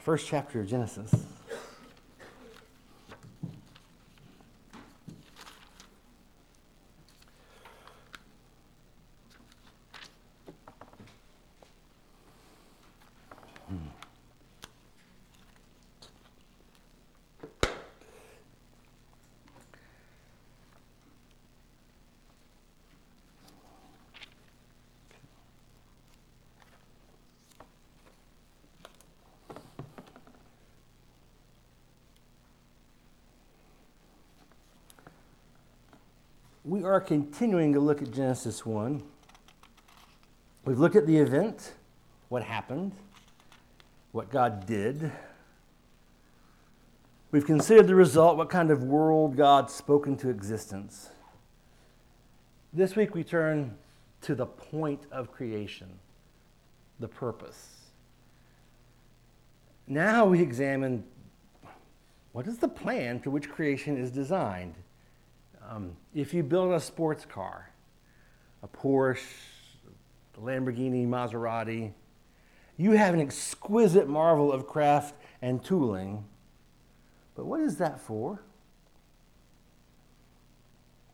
first chapter of Genesis. Are continuing to look at Genesis 1. We've looked at the event, what happened, what God did. We've considered the result, what kind of world God spoke into existence. This week we turn to the point of creation, the purpose. Now we examine what is the plan for which creation is designed. Um, if you build a sports car, a Porsche, a Lamborghini, Maserati, you have an exquisite marvel of craft and tooling. But what is that for?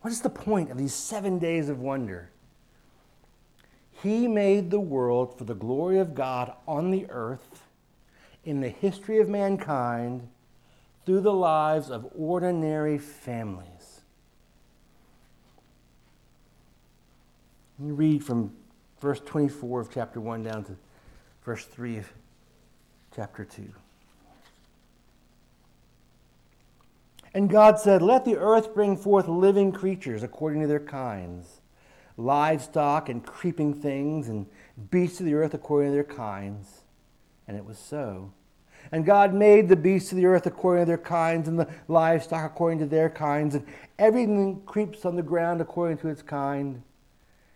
What is the point of these seven days of wonder? He made the world for the glory of God on the earth in the history of mankind through the lives of ordinary families. You read from verse 24 of chapter 1 down to verse 3 of chapter 2. And God said, Let the earth bring forth living creatures according to their kinds, livestock and creeping things, and beasts of the earth according to their kinds. And it was so. And God made the beasts of the earth according to their kinds, and the livestock according to their kinds, and everything creeps on the ground according to its kind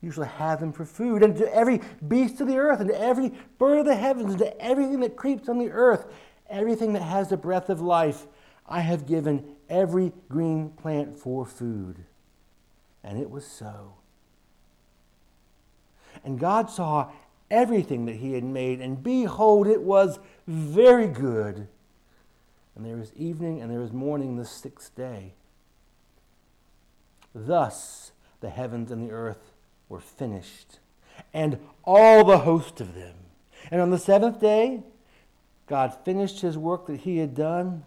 you shall have them for food, and to every beast of the earth, and to every bird of the heavens, and to everything that creeps on the earth, everything that has the breath of life, I have given every green plant for food. And it was so. And God saw everything that He had made, and behold, it was very good. And there was evening and there was morning the sixth day. Thus the heavens and the earth were finished, and all the host of them. And on the seventh day, God finished his work that he had done,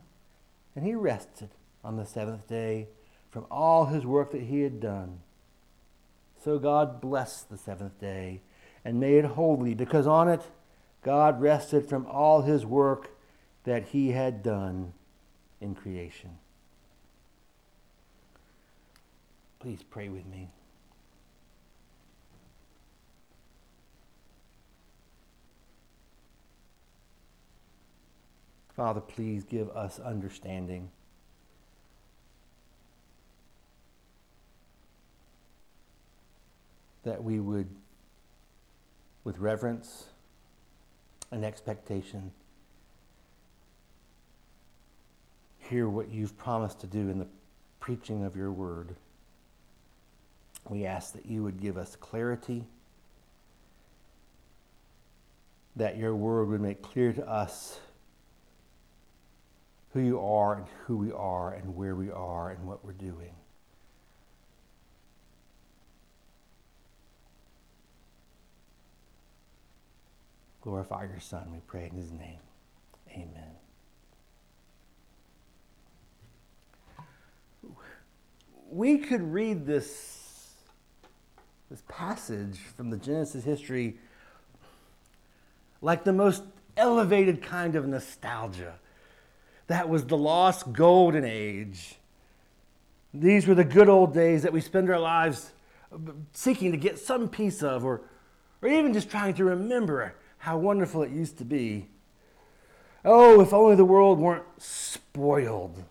and he rested on the seventh day from all his work that he had done. So God blessed the seventh day and made it holy, because on it God rested from all his work that he had done in creation. Please pray with me. Father, please give us understanding. That we would, with reverence and expectation, hear what you've promised to do in the preaching of your word. We ask that you would give us clarity, that your word would make clear to us who you are and who we are and where we are and what we're doing. Glorify your Son, we pray in his name. Amen. We could read this, this passage from the Genesis history like the most elevated kind of nostalgia that was the lost golden age. These were the good old days that we spend our lives uh, seeking to get some piece of, or, or even just trying to remember how wonderful it used to be. Oh, if only the world weren't spoiled.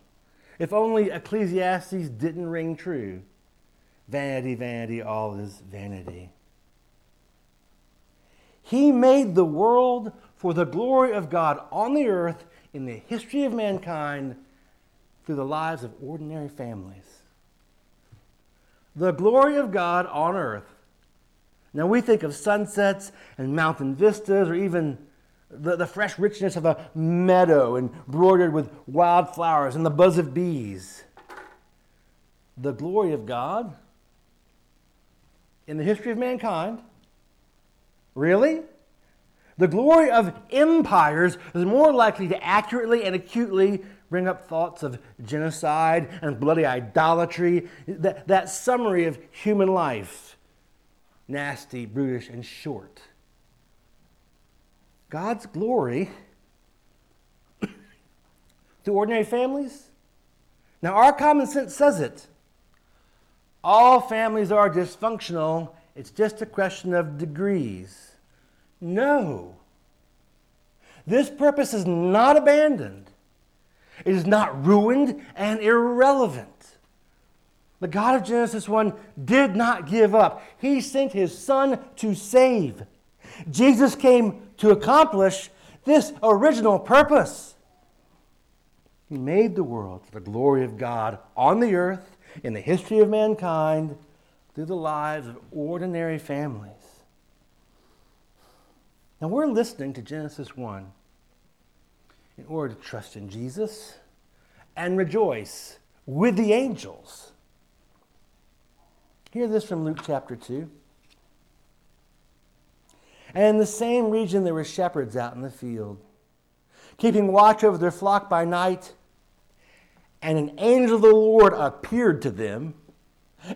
If only Ecclesiastes didn't ring true. Vanity, vanity, all is vanity. He made the world for the glory of God on the earth in the history of mankind through the lives of ordinary families. The glory of God on earth. Now we think of sunsets and mountain vistas or even the, the fresh richness of a meadow embroidered with wildflowers and the buzz of bees. The glory of God in the history of mankind. Really? The glory of empires is more likely to accurately and acutely bring up thoughts of genocide and bloody idolatry, that, that summary of human life nasty, brutish, and short. God's glory to ordinary families? Now, our common sense says it. All families are dysfunctional, it's just a question of degrees. No. This purpose is not abandoned. It is not ruined and irrelevant. The God of Genesis 1 did not give up. He sent his Son to save. Jesus came to accomplish this original purpose. He made the world for the glory of God on the earth in the history of mankind through the lives of ordinary families. Now we're listening to Genesis 1 in order to trust in Jesus and rejoice with the angels. Hear this from Luke chapter 2. And in the same region there were shepherds out in the field, keeping watch over their flock by night. And an angel of the Lord appeared to them,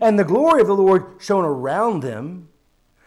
and the glory of the Lord shone around them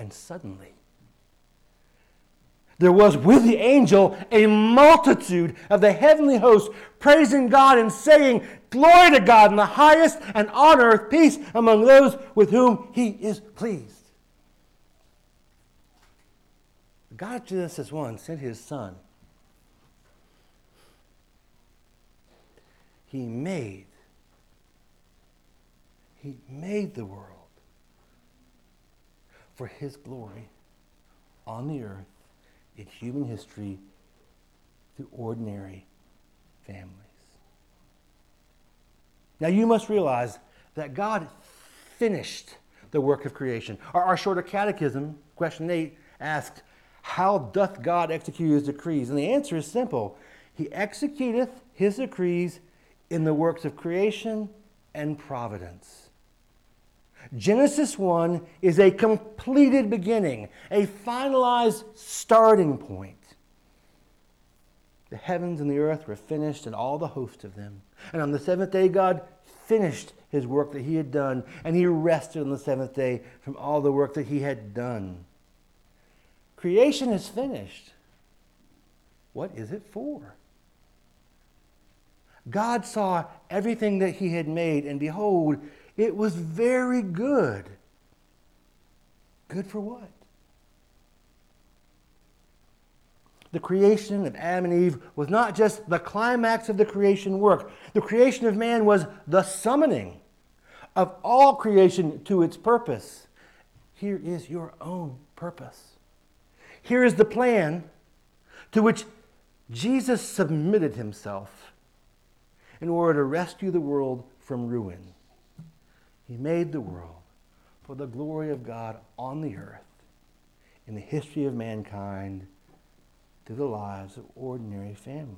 And suddenly, there was with the angel a multitude of the heavenly host praising God and saying, Glory to God in the highest, and on earth peace among those with whom he is pleased. God, Genesis 1, sent his son. He made, he made the world for His glory on the earth in human history through ordinary families. Now, you must realize that God finished the work of creation. Our, our shorter catechism, question 8, asked, How doth God execute his decrees? And the answer is simple He executeth his decrees in the works of creation and providence. Genesis 1 is a completed beginning, a finalized starting point. The heavens and the earth were finished, and all the host of them. And on the seventh day, God finished his work that he had done, and he rested on the seventh day from all the work that he had done. Creation is finished. What is it for? God saw everything that he had made, and behold, it was very good. Good for what? The creation of Adam and Eve was not just the climax of the creation work. The creation of man was the summoning of all creation to its purpose. Here is your own purpose. Here is the plan to which Jesus submitted himself in order to rescue the world from ruin. He made the world for the glory of God on the earth in the history of mankind through the lives of ordinary families.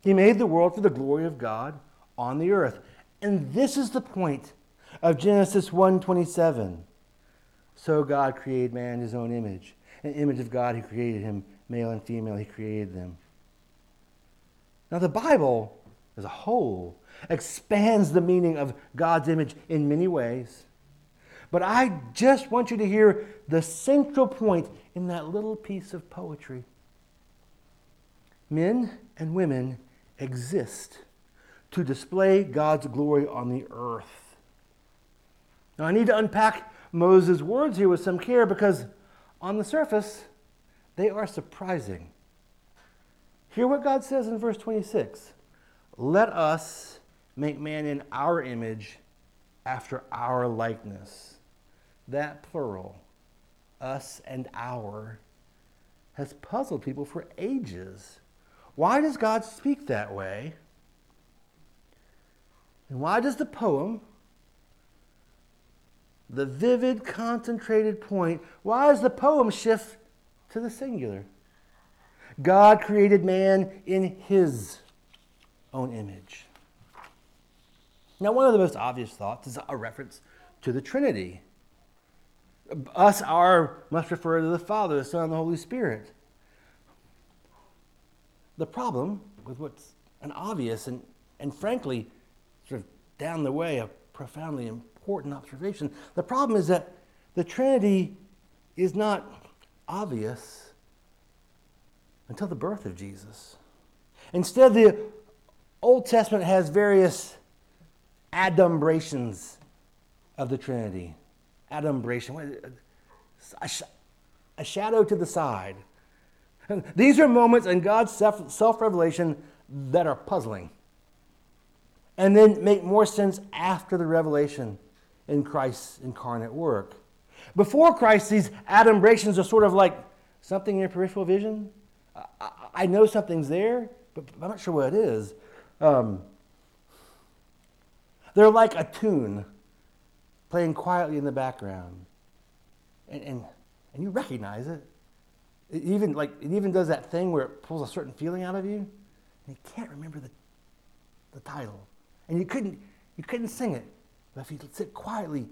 He made the world for the glory of God on the earth. And this is the point of Genesis 1:27. So God created man in his own image. An image of God he created him, male and female he created them. Now the Bible as a whole expands the meaning of God's image in many ways. But I just want you to hear the central point in that little piece of poetry. Men and women exist to display God's glory on the earth. Now, I need to unpack Moses' words here with some care because, on the surface, they are surprising. Hear what God says in verse 26 Let us make man in our image after our likeness. That plural, us and our, has puzzled people for ages. Why does God speak that way? And why does the poem, the vivid, concentrated point, why does the poem shift to the singular? God created man in his own image. Now, one of the most obvious thoughts is a reference to the Trinity. Us, our, must refer to the Father, the Son, and the Holy Spirit. The problem with what's an obvious and, and frankly, sort of down the way, a profoundly important observation, the problem is that the Trinity is not obvious until the birth of Jesus. Instead, the Old Testament has various adumbrations of the Trinity. Adumbration, a, shadow to the side. These are moments in God's self revelation that are puzzling and then make more sense after the revelation in Christ's incarnate work. Before Christ, these adumbrations are sort of like something in your peripheral vision. I, I know something's there, but I'm not sure what it is. Um, they're like a tune playing quietly in the background. And, and, and you recognize it. It even like it even does that thing where it pulls a certain feeling out of you, and you can't remember the, the title. And you couldn't you couldn't sing it. But if you sit quietly,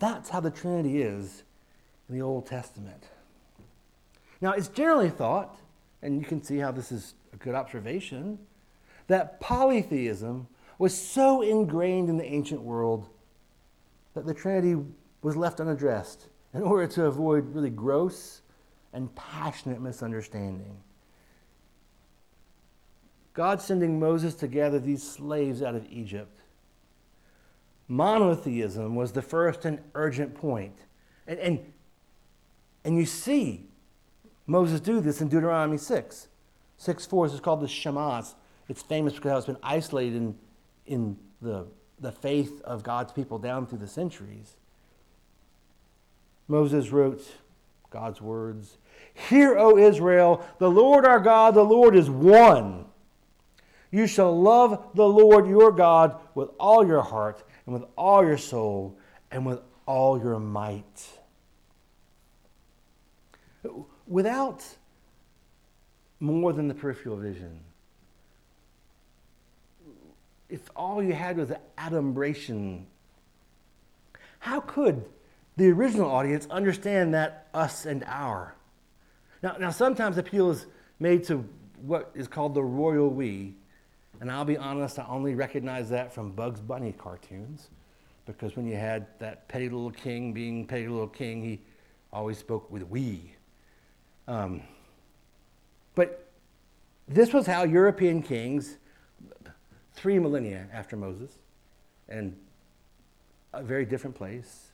that's how the Trinity is in the Old Testament. Now it's generally thought, and you can see how this is a good observation, that polytheism was so ingrained in the ancient world that the Trinity was left unaddressed in order to avoid really gross and passionate misunderstanding. God sending Moses to gather these slaves out of Egypt. Monotheism was the first and urgent point. And, and, and you see Moses do this in Deuteronomy 6. 6 4 is called the Shemas. It's famous because it's been isolated in, in the, the faith of God's people down through the centuries. Moses wrote God's words Hear, O Israel, the Lord our God, the Lord is one. You shall love the Lord your God with all your heart, and with all your soul, and with all your might. Without more than the peripheral vision, if all you had was adumbration, how could the original audience understand that us and our? Now, now sometimes appeal is made to what is called the royal we. And I'll be honest, I only recognize that from Bugs Bunny cartoons. Because when you had that petty little king being petty little king, he always spoke with we. Um, but this was how European kings three millennia after Moses, and a very different place.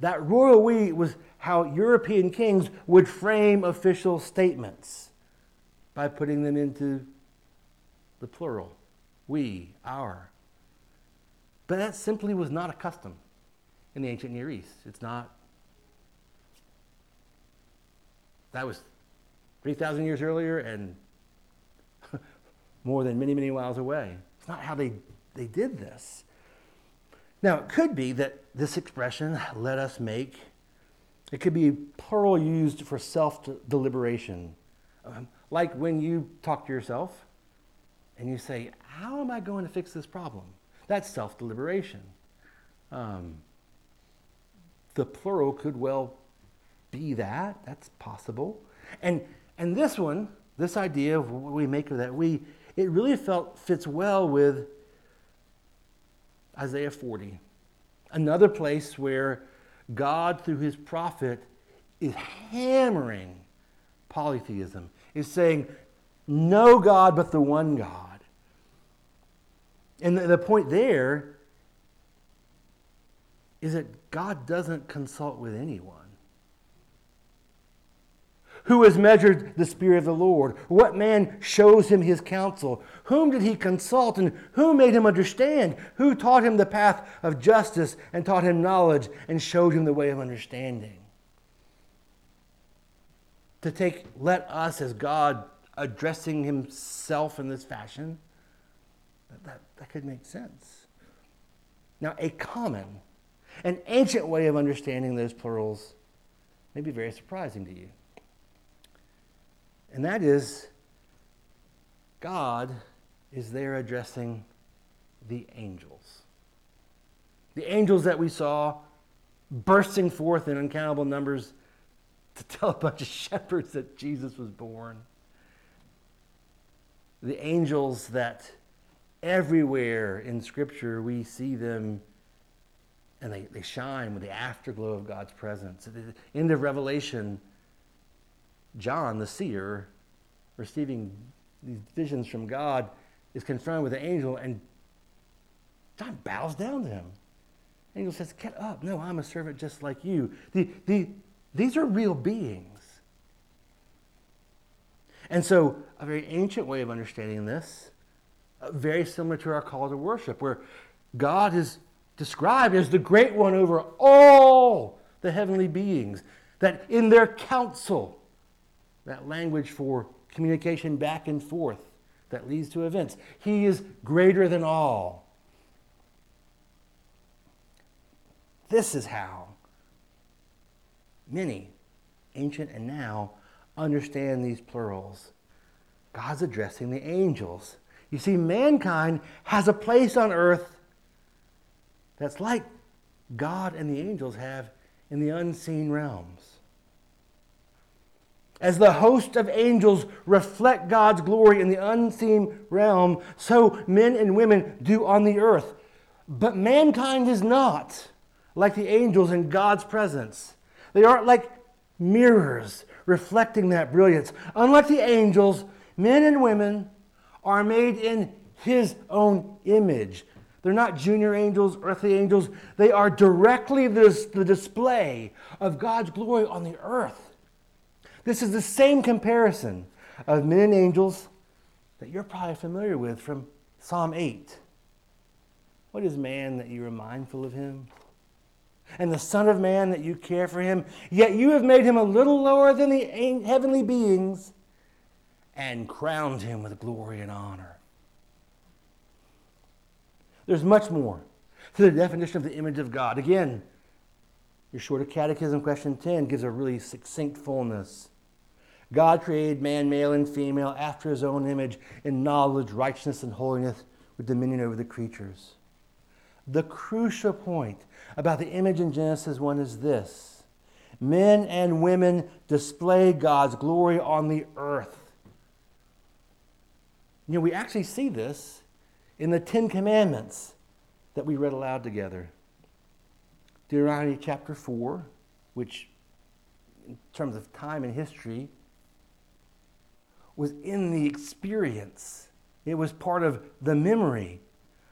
That royal we was how European kings would frame official statements by putting them into the plural we, our. But that simply was not a custom in the ancient Near East. It's not. That was 3,000 years earlier and more than many, many miles away. It's not how they, they did this. Now, it could be that this expression, let us make, it could be plural used for self deliberation. Um, like when you talk to yourself and you say, How am I going to fix this problem? That's self deliberation. Um, the plural could well be that. That's possible. And, and this one, this idea of what we make of that, we, it really felt fits well with Isaiah 40, another place where God, through his prophet, is hammering polytheism, is saying, no God but the one God. And the, the point there is that God doesn't consult with anyone. Who has measured the Spirit of the Lord? What man shows him his counsel? Whom did he consult and who made him understand? Who taught him the path of justice and taught him knowledge and showed him the way of understanding? To take, let us as God addressing himself in this fashion, that, that, could make sense. Now, a common, an ancient way of understanding those plurals may be very surprising to you. And that is, God is there addressing the angels. The angels that we saw bursting forth in uncountable numbers to tell a bunch of shepherds that Jesus was born. The angels that everywhere in Scripture we see them and they, they shine with the afterglow of God's presence. At the end of Revelation, John, the seer, receiving these visions from God, is confronted with an angel, and John bows down to him. The angel says, Get up. No, I'm a servant just like you. The, the, these are real beings. And so, a very ancient way of understanding this, uh, very similar to our call to worship, where God is described as the great one over all the heavenly beings, that in their council, that language for communication back and forth that leads to events. He is greater than all. This is how many, ancient and now, understand these plurals. God's addressing the angels. You see, mankind has a place on earth that's like God and the angels have in the unseen realms. As the host of angels reflect God's glory in the unseen realm, so men and women do on the earth. But mankind is not like the angels in God's presence. They aren't like mirrors reflecting that brilliance. Unlike the angels, men and women are made in His own image. They're not junior angels, earthly angels. They are directly the display of God's glory on the earth. This is the same comparison of men and angels that you're probably familiar with from Psalm 8. What is man that you are mindful of him? And the Son of Man that you care for him? Yet you have made him a little lower than the heavenly beings and crowned him with glory and honor. There's much more to the definition of the image of God. Again, your shorter catechism question 10 gives a really succinct fullness. God created man, male and female, after his own image, in knowledge, righteousness, and holiness, with dominion over the creatures. The crucial point about the image in Genesis 1 is this men and women display God's glory on the earth. You know, we actually see this in the Ten Commandments that we read aloud together. Deuteronomy chapter 4, which, in terms of time and history, was in the experience. It was part of the memory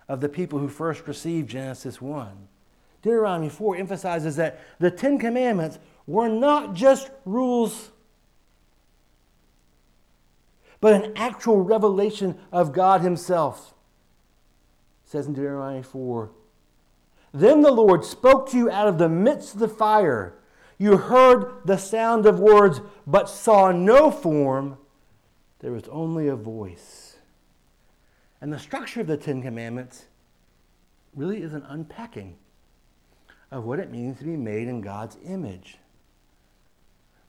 of the people who first received Genesis 1. Deuteronomy 4 emphasizes that the Ten Commandments were not just rules, but an actual revelation of God Himself. It says in Deuteronomy 4 Then the Lord spoke to you out of the midst of the fire. You heard the sound of words, but saw no form there was only a voice. And the structure of the Ten Commandments really is an unpacking of what it means to be made in God's image.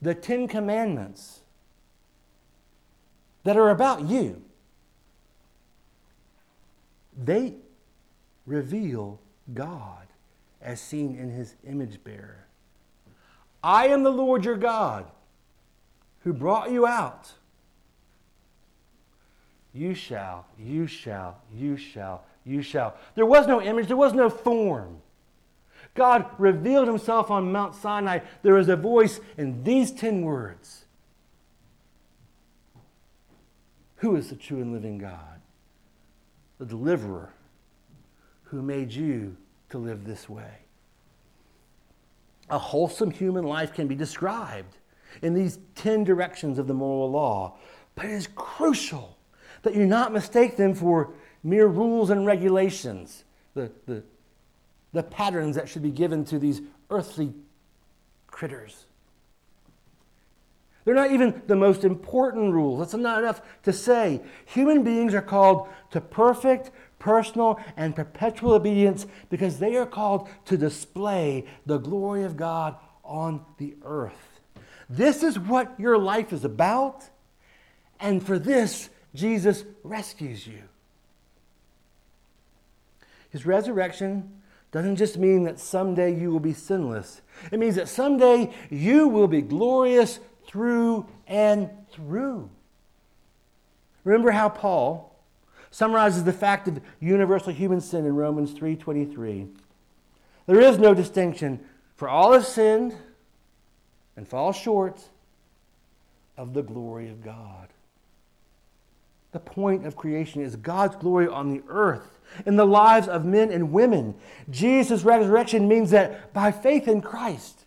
The Ten Commandments that are about you, they reveal God as seen in his image bearer. I am the Lord your God who brought you out. You shall, you shall, you shall, you shall. There was no image, there was no form. God revealed himself on Mount Sinai. There is a voice in these 10 words Who is the true and living God? The deliverer who made you to live this way. A wholesome human life can be described in these 10 directions of the moral law, but it is crucial that you not mistake them for mere rules and regulations, the, the, the patterns that should be given to these earthly critters. They're not even the most important rules. That's not enough to say. Human beings are called to perfect, personal, and perpetual obedience because they are called to display the glory of God on the earth. This is what your life is about, and for this, Jesus rescues you. His resurrection doesn't just mean that someday you will be sinless, it means that someday you will be glorious through and through. Remember how Paul summarizes the fact of universal human sin in Romans 3:23. There is no distinction, for all have sinned and fall short of the glory of God. The point of creation is God's glory on the earth, in the lives of men and women. Jesus' resurrection means that by faith in Christ,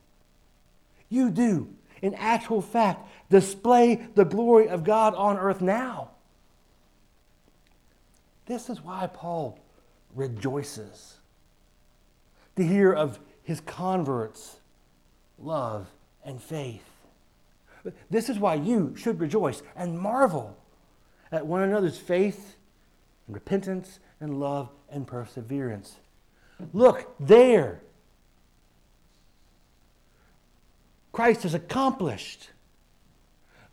you do in actual fact, display the glory of God on earth now. This is why Paul rejoices to hear of his converts' love and faith. This is why you should rejoice and marvel at one another's faith and repentance and love and perseverance. Look, there Christ has accomplished.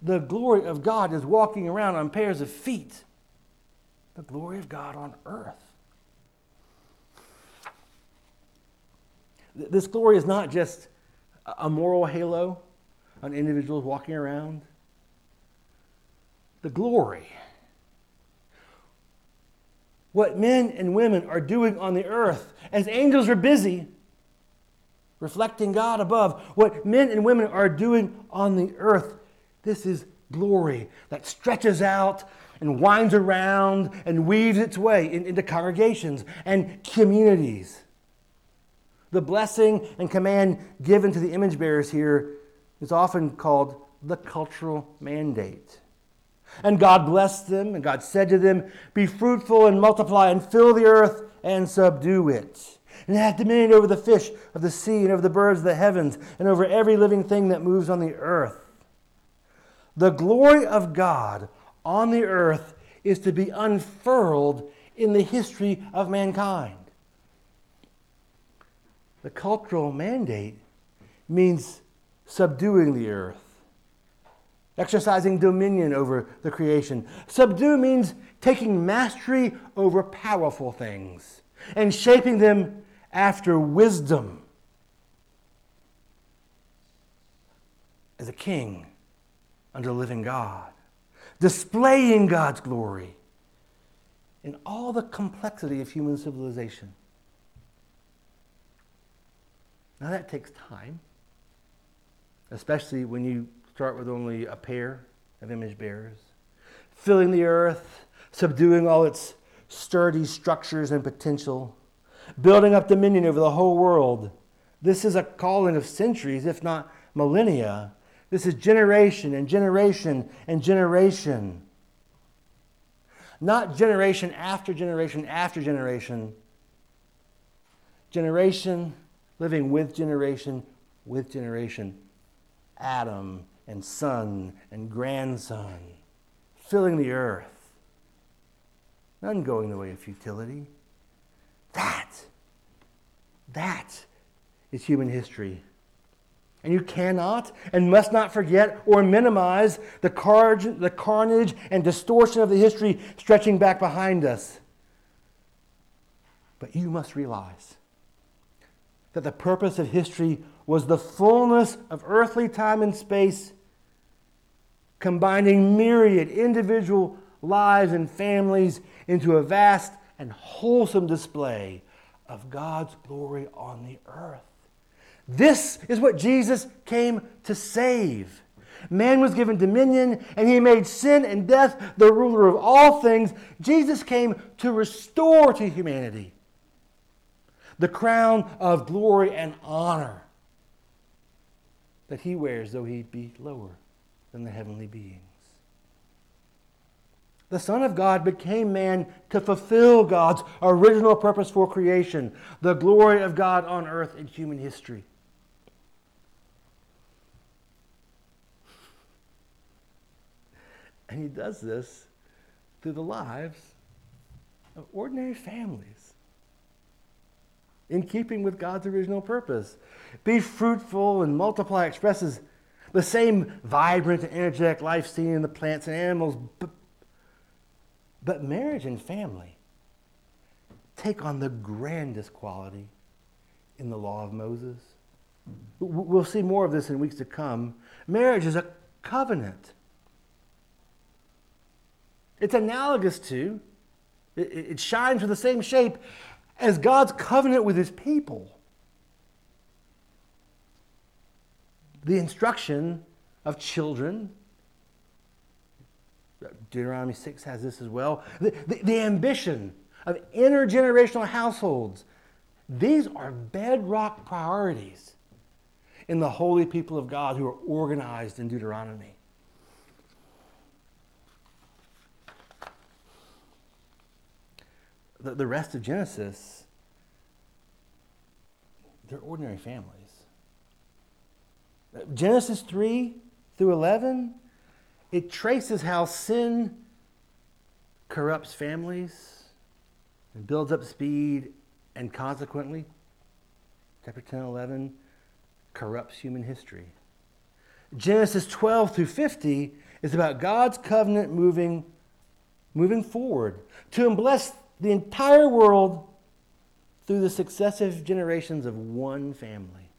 The glory of God is walking around on pairs of feet. The glory of God on earth. This glory is not just a moral halo on individuals walking around. The glory, what men and women are doing on the earth, as angels are busy, reflecting God above, what men and women are doing on the earth. This is glory that stretches out and winds around and weaves its way in, into congregations and communities. The blessing and command given to the image bearers here is often called the cultural mandate. And God blessed them, and God said to them, Be fruitful and multiply, and fill the earth and subdue it and hath dominion over the fish of the sea and over the birds of the heavens and over every living thing that moves on the earth. The glory of God on the earth is to be unfurled in the history of mankind. The cultural mandate means subduing the earth, exercising dominion over the creation. Subdue means taking mastery over powerful things and shaping them after wisdom as a king under the living God, displaying God's glory in all the complexity of human civilization. Now that takes time, especially when you start with only a pair of image bearers, filling the earth, subduing all its sturdy structures and potential building up dominion over the whole world. This is a calling of centuries, if not millennia. This is generation and generation and generation. Not generation after generation after generation. Generation living with generation with generation. Adam and son and grandson filling the earth. none going the way of futility. That, that is human history. And you cannot and must not forget or minimize the, carge, the carnage and distortion of the history stretching back behind us. But you must realize that the purpose of history was the fullness of earthly time and space, combining myriad individual lives and families into a vast and wholesome display of God's glory on the earth. This is what Jesus came to save. Man was given dominion, and he made sin and death the ruler of all things. Jesus came to restore to humanity the crown of glory and honor that he wears, though he be lower than the heavenly beings. The Son of God became man to fulfill God's original purpose for creation, the glory of God on earth in human history. And he does this through the lives of ordinary families in keeping with God's original purpose. Be fruitful and multiply expresses the same vibrant and energetic life seen in the plants and animals, but, but marriage and family take on the grandest quality in the law of Moses. We'll see more of this in weeks to come. Marriage is a covenant it's analogous to, it, it shines with the same shape as God's covenant with his people. The instruction of children, Deuteronomy 6 has this as well. The, the, the ambition of intergenerational households. These are bedrock priorities in the holy people of God who are organized in Deuteronomy. the, the rest of Genesis, they're ordinary families. Genesis 3 through 11, it traces how sin corrupts families and builds up speed, and consequently, chapter 10 11, corrupts human history. Genesis 12 through 50 is about God's covenant moving, moving forward to bless the entire world through the successive generations of one family.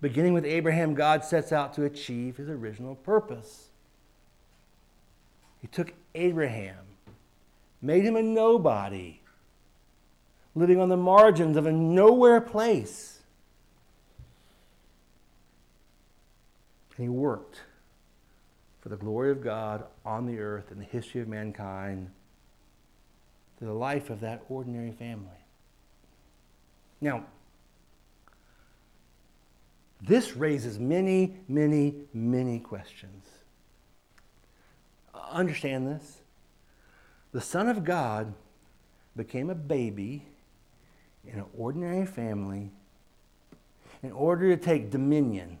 Beginning with Abraham, God sets out to achieve his original purpose. He took Abraham, made him a nobody, living on the margins of a nowhere place. And he worked for the glory of God on the earth in the history of mankind to the life of that ordinary family. Now, this raises many, many, many questions. Understand this. The Son of God became a baby in an ordinary family in order to take dominion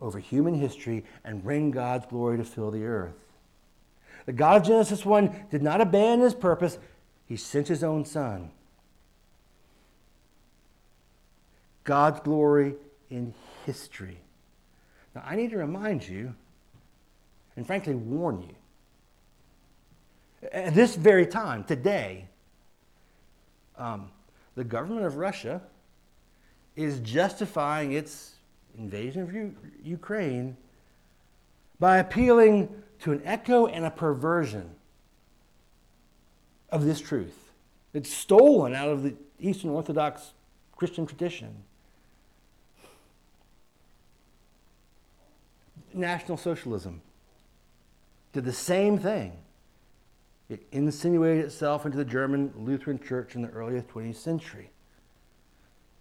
over human history and bring God's glory to fill the earth. The God of Genesis 1 did not abandon his purpose, he sent his own son. God's glory in history. Now, I need to remind you, and frankly, warn you. At this very time, today, um, the government of Russia is justifying its invasion of U- Ukraine by appealing to an echo and a perversion of this truth. It's stolen out of the Eastern Orthodox Christian tradition. National Socialism did the same thing. It insinuated itself into the German Lutheran Church in the early 20th century.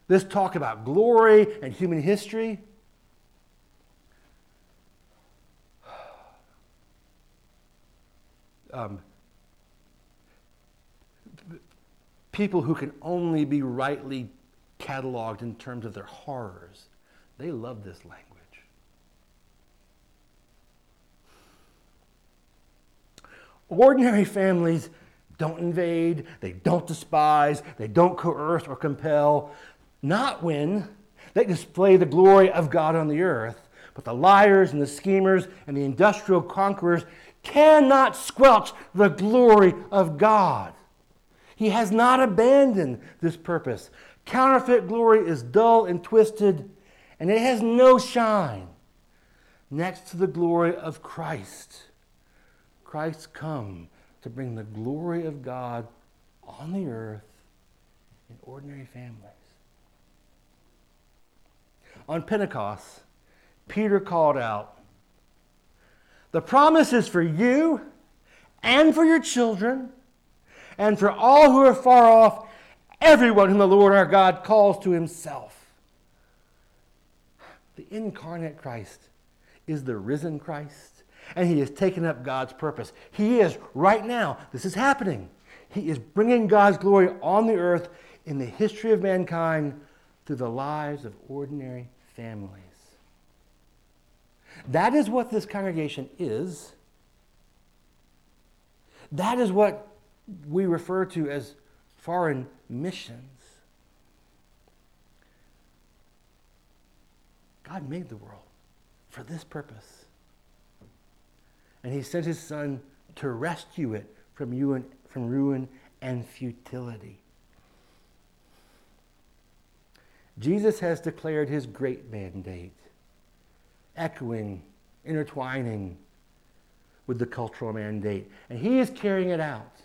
This talk about glory and human history um, people who can only be rightly cataloged in terms of their horrors, they love this language. Ordinary families don't invade, they don't despise, they don't coerce or compel. Not when they display the glory of God on the earth, but the liars and the schemers and the industrial conquerors cannot squelch the glory of God. He has not abandoned this purpose. Counterfeit glory is dull and twisted, and it has no shine next to the glory of Christ. Christ come to bring the glory of God on the earth in ordinary families. On Pentecost, Peter called out, The promise is for you and for your children and for all who are far off, everyone whom the Lord our God calls to himself. The incarnate Christ is the risen Christ, and he has taken up God's purpose. He is, right now, this is happening. He is bringing God's glory on the earth in the history of mankind through the lives of ordinary families. That is what this congregation is. That is what we refer to as foreign missions. God made the world for this purpose. And he sent his son to rescue it from ruin, from ruin and futility. Jesus has declared his great mandate, echoing, intertwining with the cultural mandate, and he is carrying it out.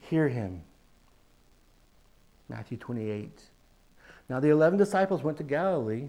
Hear him. Matthew 28. Now the eleven disciples went to Galilee,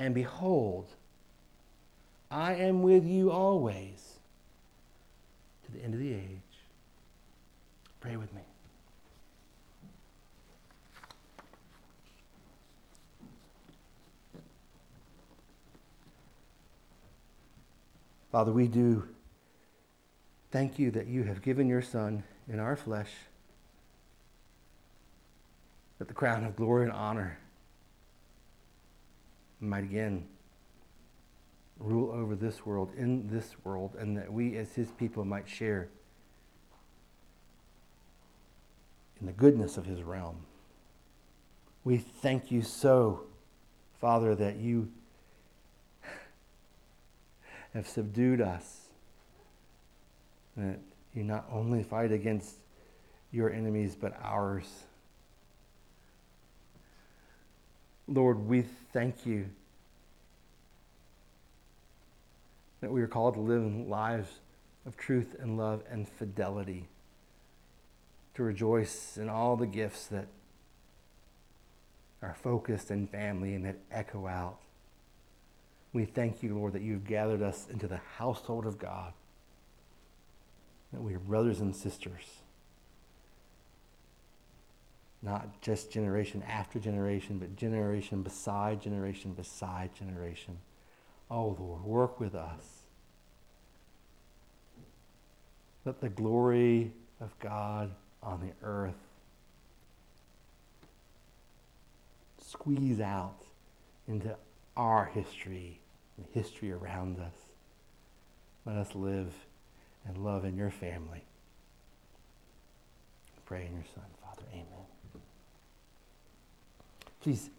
And behold, I am with you always to the end of the age. Pray with me. Father, we do thank you that you have given your Son in our flesh that the crown of glory and honor might again rule over this world, in this world, and that we as his people might share in the goodness of his realm. We thank you so, Father, that you have subdued us. That you not only fight against your enemies, but ours. Lord, we thank you that we are called to live lives of truth and love and fidelity, to rejoice in all the gifts that are focused in family and that echo out. We thank you, Lord, that you've gathered us into the household of God, that we are brothers and sisters, not just generation after generation, but generation beside generation beside generation. Oh, Lord, work with us. Let the glory of God on the earth squeeze out into our history, the history around us. Let us live and love in your family. Pray in your Son, Father. Amen. Please